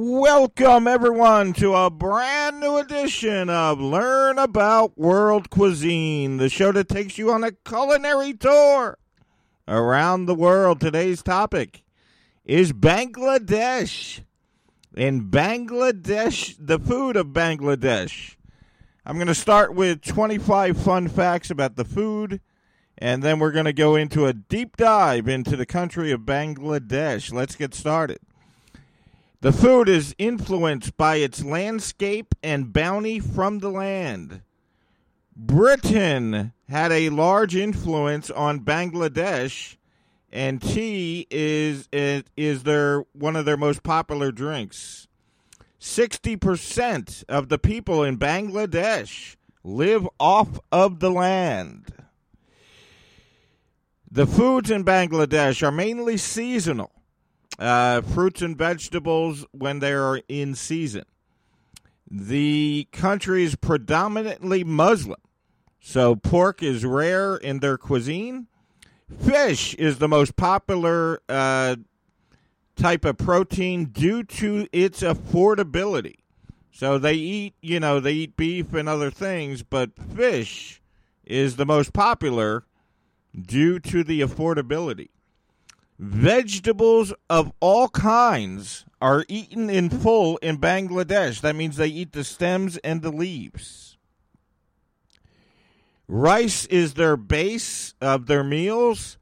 Welcome, everyone, to a brand new edition of Learn About World Cuisine, the show that takes you on a culinary tour around the world. Today's topic is Bangladesh. In Bangladesh, the food of Bangladesh. I'm going to start with 25 fun facts about the food, and then we're going to go into a deep dive into the country of Bangladesh. Let's get started. The food is influenced by its landscape and bounty from the land. Britain had a large influence on Bangladesh, and tea is is their one of their most popular drinks. Sixty percent of the people in Bangladesh live off of the land. The foods in Bangladesh are mainly seasonal uh, fruits and vegetables when they are in season. The country is predominantly Muslim, so pork is rare in their cuisine. Fish is the most popular uh, type of protein due to its affordability. So they eat, you know, they eat beef and other things, but fish is the most popular due to the affordability. Vegetables of all kinds are eaten in full in Bangladesh. That means they eat the stems and the leaves. Rice is their base of their meals,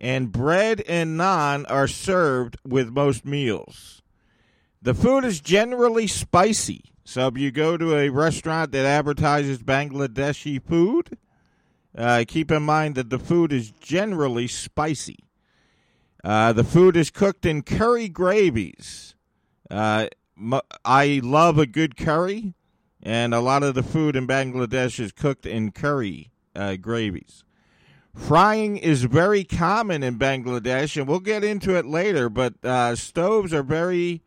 and bread and naan are served with most meals. The food is generally spicy. So if you go to a restaurant that advertises Bangladeshi food, uh, keep in mind that the food is generally spicy. Uh, the food is cooked in curry gravies. Uh, I love a good curry, and a lot of the food in Bangladesh is cooked in curry uh, gravies. Frying is very common in Bangladesh, and we'll get into it later, but uh, stoves are very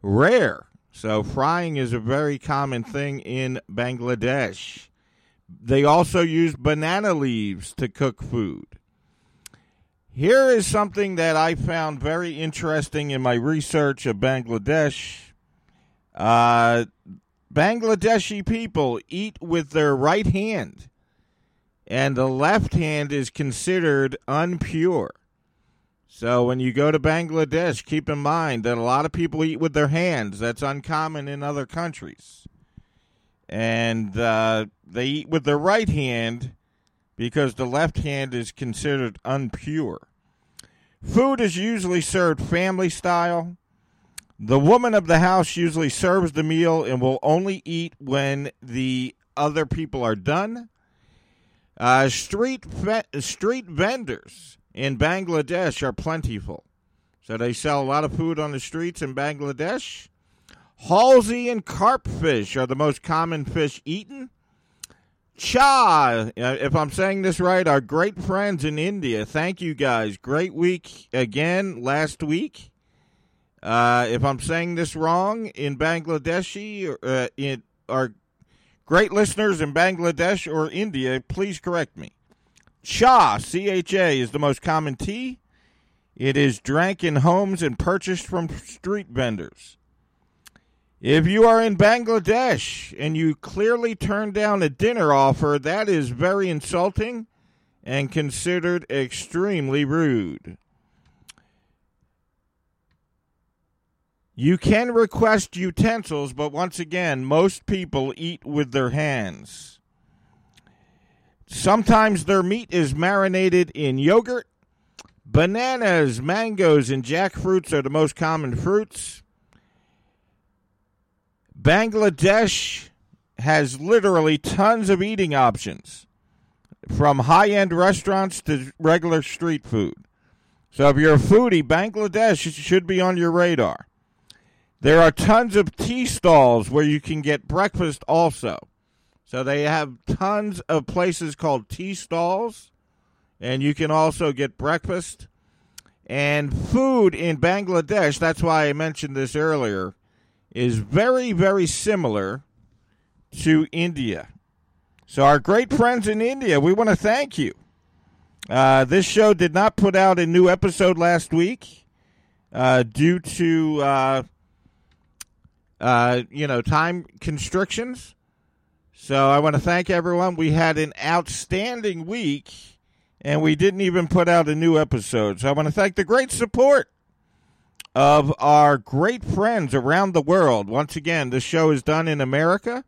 rare. So, frying is a very common thing in Bangladesh. They also use banana leaves to cook food. Here is something that I found very interesting in my research of Bangladesh. Uh, Bangladeshi people eat with their right hand, and the left hand is considered unpure. So when you go to Bangladesh, keep in mind that a lot of people eat with their hands. That's uncommon in other countries. And uh, they eat with their right hand because the left hand is considered unpure. Food is usually served family style. The woman of the house usually serves the meal and will only eat when the other people are done. Uh, street fe- street vendors in Bangladesh are plentiful, so they sell a lot of food on the streets in Bangladesh. Hilsa and carp fish are the most common fish eaten. Cha, if I'm saying this right, our great friends in India. Thank you guys. Great week again last week. Uh, if I'm saying this wrong, in Bangladeshi, uh, in our great listeners in Bangladesh or India, please correct me. Cha, C H A, is the most common tea. It is drank in homes and purchased from street vendors. If you are in Bangladesh and you clearly turn down a dinner offer, that is very insulting and considered extremely rude. You can request utensils, but once again, most people eat with their hands. Sometimes their meat is marinated in yogurt. Bananas, mangoes, and jackfruits are the most common fruits. Bangladesh has literally tons of eating options from high end restaurants to regular street food. So if you're a foodie, Bangladesh should be on your radar. There are tons of tea stalls where you can get breakfast also. So they have tons of places called tea stalls, and you can also get breakfast. And food in Bangladesh, that's why I mentioned this earlier, is very, very similar to India. So, our great friends in India, we want to thank you. Uh, this show did not put out a new episode last week uh, due to uh, uh, you know, time constrictions. So I want to thank everyone. We had an outstanding week, and we didn't even put out a new episode. So I want to thank the great support of our great friends around the world. Once again, this show is done in America,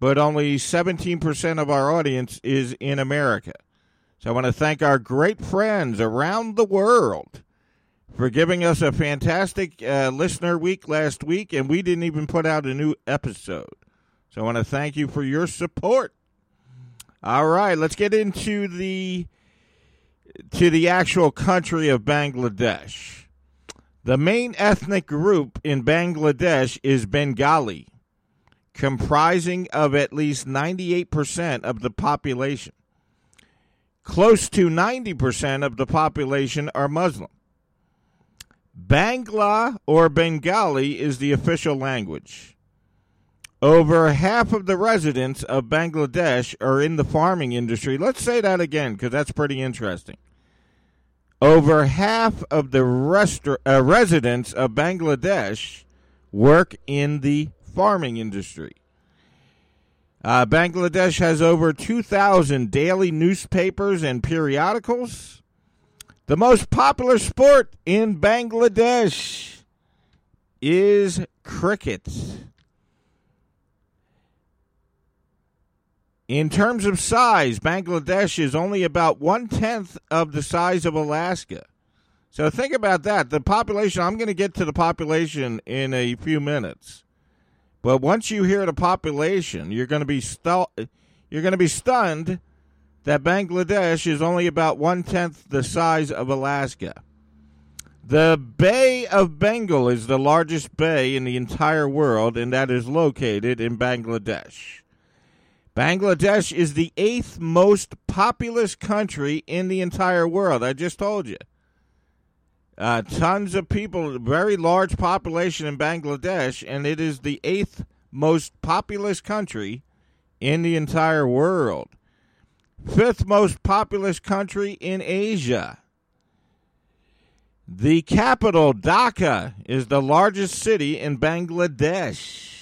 but only 17% of our audience is in America. So I want to thank our great friends around the world for giving us a fantastic uh, listener week last week, and we didn't even put out a new episode. So I want to thank you for your support. All right, let's get into the to the actual country of Bangladesh. The main ethnic group in Bangladesh is Bengali, comprising of at least 98% of the population. Close to 90% of the population are Muslim. Bangla or Bengali is the official language. Over half of the residents of Bangladesh are in the farming industry. Let's say that again because that's pretty interesting. Over half of the uh, residents of Bangladesh work in the farming industry. Uh, Bangladesh has over 2,000 daily newspapers and periodicals. The most popular sport in Bangladesh is cricket. In terms of size, Bangladesh is only about one tenth of the size of Alaska. So think about that. The population, I'm going to get to the population in a few minutes. But once you hear the population, you're going to be stu- you're going to be stunned that Bangladesh is only about one tenth the size of Alaska. The Bay of Bengal is the largest bay in the entire world, and that is located in Bangladesh. Bangladesh is the eighth most populous country in the entire world. I just told you. Uh, tons of people, very large population in Bangladesh, and it is the eighth most populous country in the entire world. Fifth most populous country in Asia. The capital, Dhaka, is the largest city in Bangladesh.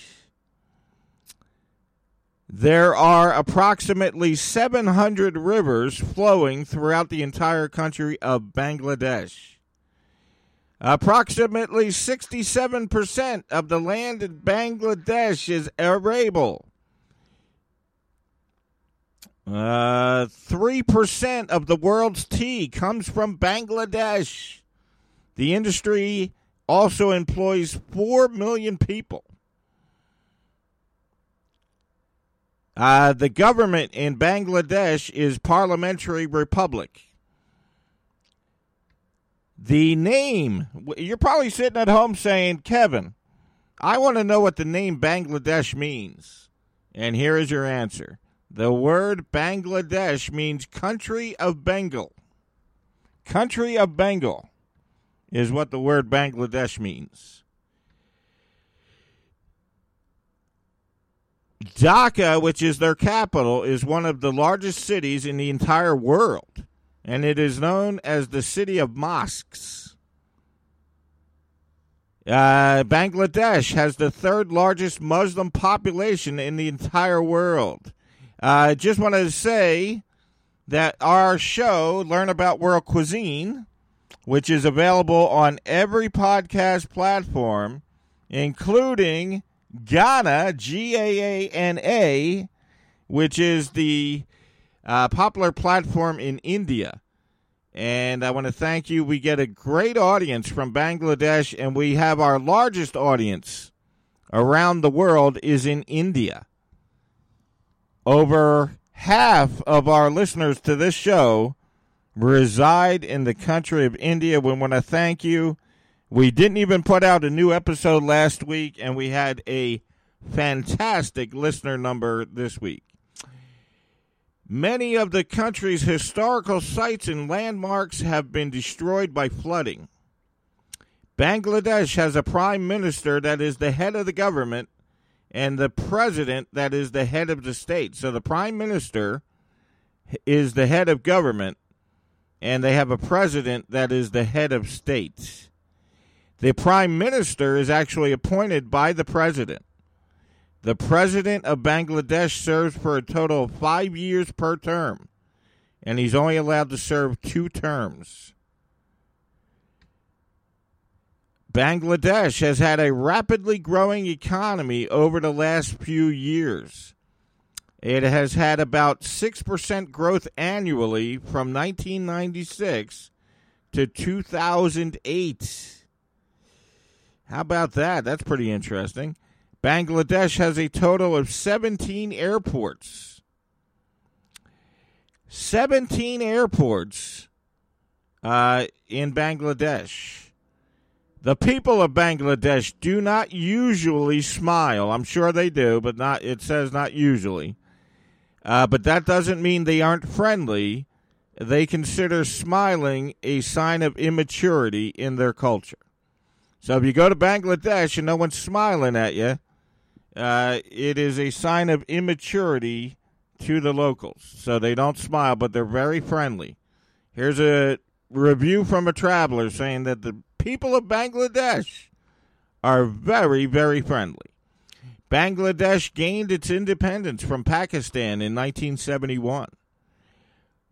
There are approximately 700 rivers flowing throughout the entire country of Bangladesh. Approximately 67% of the land in Bangladesh is arable. Uh, 3% of the world's tea comes from Bangladesh. The industry also employs 4 million people. Uh, the government in Bangladesh is parliamentary republic. The name, you're probably sitting at home saying, Kevin, I want to know what the name Bangladesh means. And here is your answer. The word Bangladesh means country of Bengal. Country of Bengal is what the word Bangladesh means. Dhaka, which is their capital, is one of the largest cities in the entire world and it is known as the city of mosques. Uh, Bangladesh has the third largest Muslim population in the entire world. I uh, just wanted to say that our show, Learn About World Cuisine, which is available on every podcast platform, including Gaana, G A A N A, which is the uh, popular platform in India. And I want to thank you. We get a great audience from Bangladesh, and we have our largest audience around the world is in India. Over half of our listeners to this show reside in the country of India. We want to thank you. We didn't even put out a new episode last week, and we had a fantastic listener number this week. Many of the country's historical sites and landmarks have been destroyed by flooding. Bangladesh has a prime minister that is the head of the government and the president that is the head of the state. So the prime minister is the head of government and they have a president that is the head of state. The prime minister is actually appointed by the president. The president of Bangladesh serves for a total of five years per term, and he's only allowed to serve two terms. Bangladesh has had a rapidly growing economy over the last few years. It has had about 6% growth annually from 1996 to 2008. How about that? That's pretty interesting. Bangladesh has a total of 17 airports. 17 airports uh, in Bangladesh. The people of Bangladesh do not usually smile. I'm sure they do, but not. It says not usually. Uh, but that doesn't mean they aren't friendly. They consider smiling a sign of immaturity in their culture. So if you go to Bangladesh and no one's smiling at you, uh, it is a sign of immaturity to the locals. So they don't smile, but they're very friendly. Here's a review from a traveler saying that the people of Bangladesh are very, very friendly. Bangladesh gained its independence from Pakistan in 1971.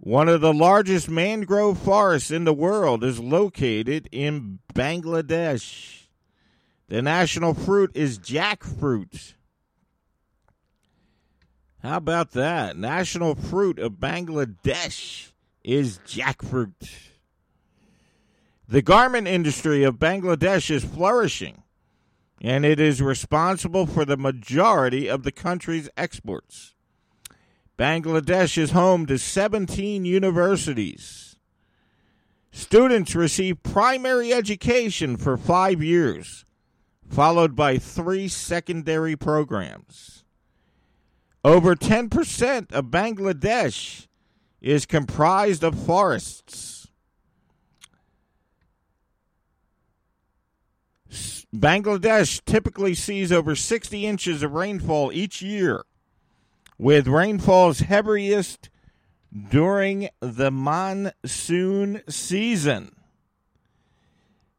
One of the largest mangrove forests in the world is located in Bangladesh. The national fruit is jackfruit. How about that? National fruit of Bangladesh is jackfruit. The garment industry of Bangladesh is flourishing, and it is responsible for the majority of the country's exports. Bangladesh is home to 17 universities. Students receive primary education for five years, followed by three secondary programs. Over 10% of Bangladesh is comprised of forests. Bangladesh typically sees over 60 inches of rainfall each year, with rainfalls heaviest during the monsoon season.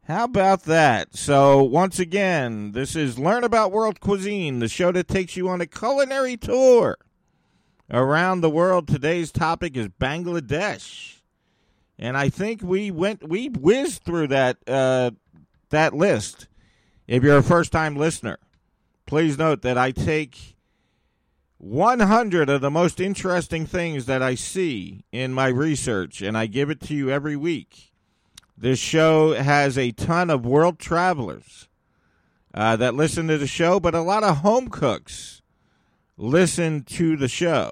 How about that? So, once again, this is Learn About World Cuisine, the show that takes you on a culinary tour around the world. Today's topic is Bangladesh. And I think we went, we whizzed through that, uh, that list if you're a first time listener, please note that I take 100 of the most interesting things that I see in my research and I give it to you every week. This show has a ton of world travelers uh, that listen to the show, but a lot of home cooks listen to the show.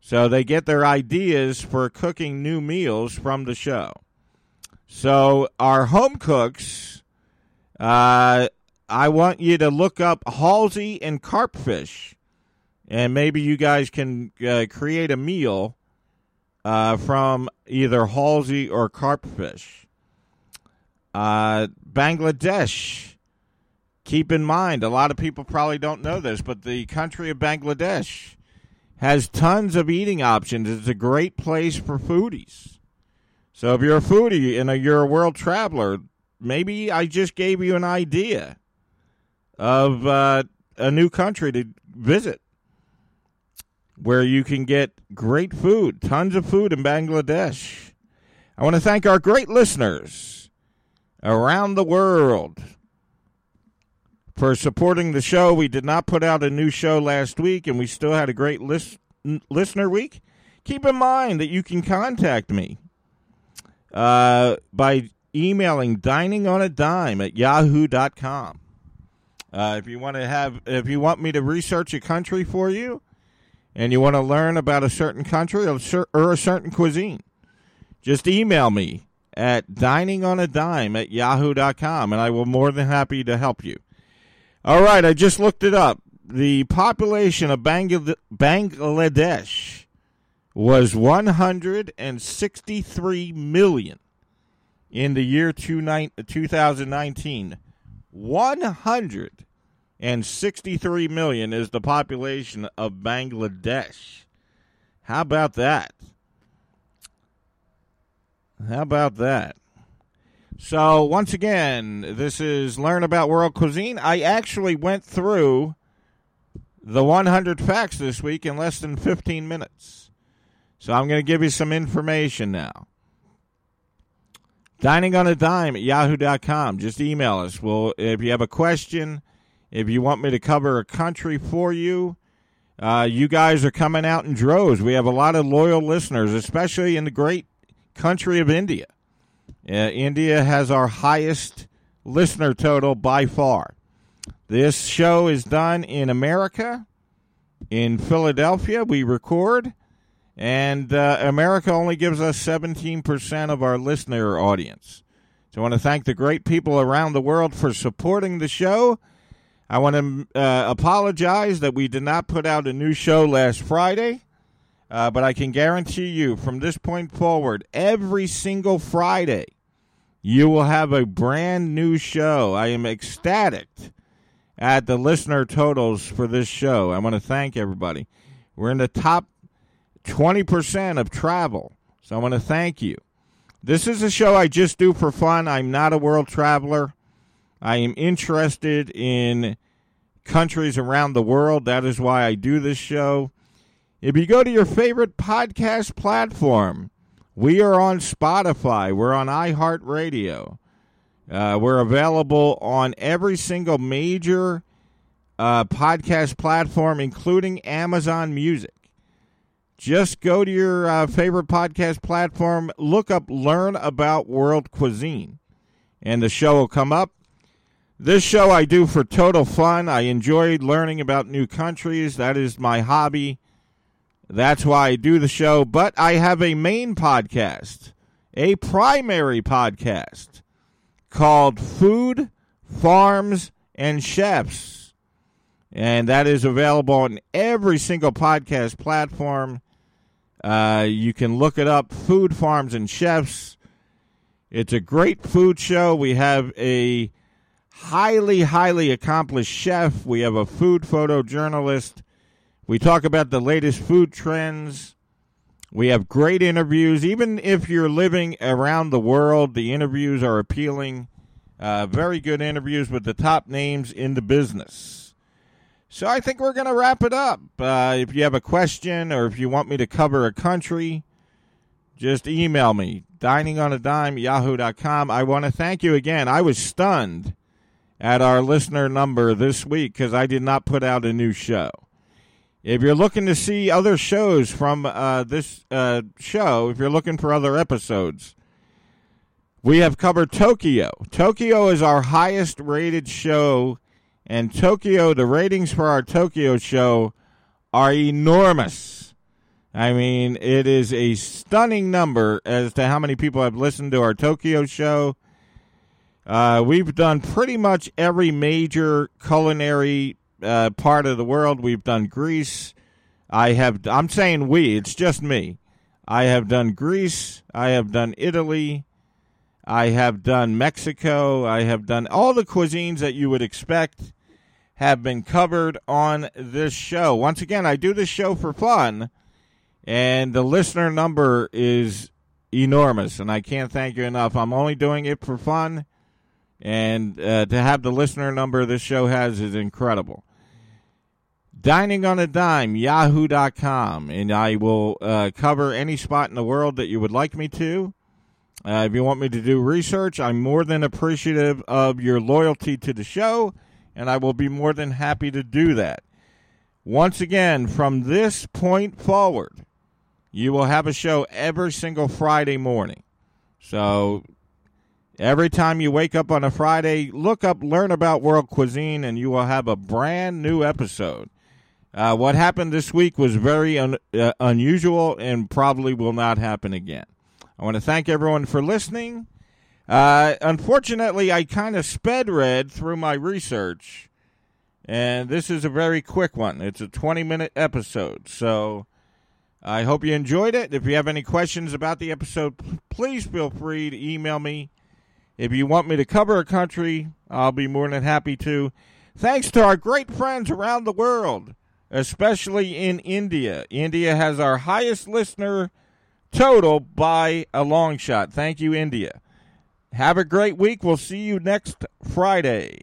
So they get their ideas for cooking new meals from the show. So our home cooks uh, I want you to look up Hilsa and carpfish, and maybe you guys can uh, create a meal uh, from either Hilsa or carpfish. Uh, Bangladesh. Keep in mind, a lot of people probably don't know this, but the country of Bangladesh has tons of eating options. It's a great place for foodies. So if you're a foodie and you're a world traveler, maybe I just gave you an idea of uh, a new country to visit where you can get great food, tons of food in Bangladesh. I want to thank our great listeners around the world for supporting the show. We did not put out a new show last week, and we still had a great list- listener week. Keep in mind that you can contact me uh, by emailing dining on a dime at yahoo.com. Uh, if you want to have, if you want me to research a country for you, and you want to learn about a certain country or a certain cuisine, just email me at dining on a dime at yahoo.com, and I will more than happy to help you. All right, I just looked it up. The population of Bangladesh was 163 million in the year 2019. 163 million is the population of Bangladesh. How about that? How about that? So, once again, this is Learn About World Cuisine. I actually went through the 100 facts this week in less than 15 minutes. So, I'm going to give you some information now. Dining on a dime at yahoo.com. Just email us. Well, if you have a question, if you want me to cover a country for you, uh, you guys are coming out in droves. We have a lot of loyal listeners, especially in the great country of India. Uh, India has our highest listener total by far. This show is done in America, in Philadelphia. We record, and uh, America only gives us 17% of our listener audience. So I want to thank the great people around the world for supporting the show. I want to uh, apologize that we did not put out a new show last Friday. Uh, but I can guarantee you from this point forward, every single Friday, you will have a brand new show. I am ecstatic at the listener totals for this show. I want to thank everybody. We're in the top 20% of travel. So I want to thank you. This is a show I just do for fun. I'm not a world traveler. I am interested in countries around the world. That is why I do this show. If you go to your favorite podcast platform, we are on Spotify, we're on iHeartRadio, uh, we're available on every single major uh, podcast platform, including Amazon Music. Just go to your uh, favorite podcast platform, look up Learn About World Cuisine, and the show will come up. This show I do for total fun. I enjoy learning about new countries. That is my hobby. That's why I do the show. But I have a main podcast, a primary podcast called Food, Farms, and Chefs. And that is available on every single podcast platform. Uh, you can look it up Food, Farms, and Chefs. It's a great food show. We have a highly, highly accomplished chef. We have a food photojournalist we talk about the latest food trends. We have great interviews. Even if you're living around the world, the interviews are appealing. Uh, very good interviews with the top names in the business. So I think we're going to wrap it up. Uh, if you have a question or if you want me to cover a country, just email me, diningonadime, yahoo.com. I want to thank you again. I was stunned at our listener number this week because I did not put out a new show. If you're looking to see other shows from uh, this uh, show, if you're looking for other episodes, we have covered Tokyo. Tokyo is our highest rated show, and Tokyo, the ratings for our Tokyo show are enormous. I mean, it is a stunning number as to how many people have listened to our Tokyo show. Uh, we've done pretty much every major culinary uh, part of the world. We've done Greece. I have. I'm saying we. It's just me. I have done Greece. I have done Italy. I have done Mexico. I have done all the cuisines that you would expect have been covered on this show. Once again, I do this show for fun, and the listener number is enormous, and I can't thank you enough. I'm only doing it for fun, and uh, to have the listener number this show has is incredible. Dining on a Dime, yahoo.com, and I will uh, cover any spot in the world that you would like me to. Uh, if you want me to do research, I'm more than appreciative of your loyalty to the show, and I will be more than happy to do that. Once again, from this point forward, you will have a show every single Friday morning. So every time you wake up on a Friday, look up Learn About World Cuisine, and you will have a brand new episode. Uh, what happened this week was very un- uh, unusual and probably will not happen again. I want to thank everyone for listening. Uh, unfortunately, I kind of sped read through my research, and this is a very quick one. It's a 20 minute episode. So I hope you enjoyed it. If you have any questions about the episode, please feel free to email me. If you want me to cover a country, I'll be more than happy to. Thanks to our great friends around the world especially in India. India has our highest listener total by a long shot. Thank you, India. Have a great week. We'll see you next Friday.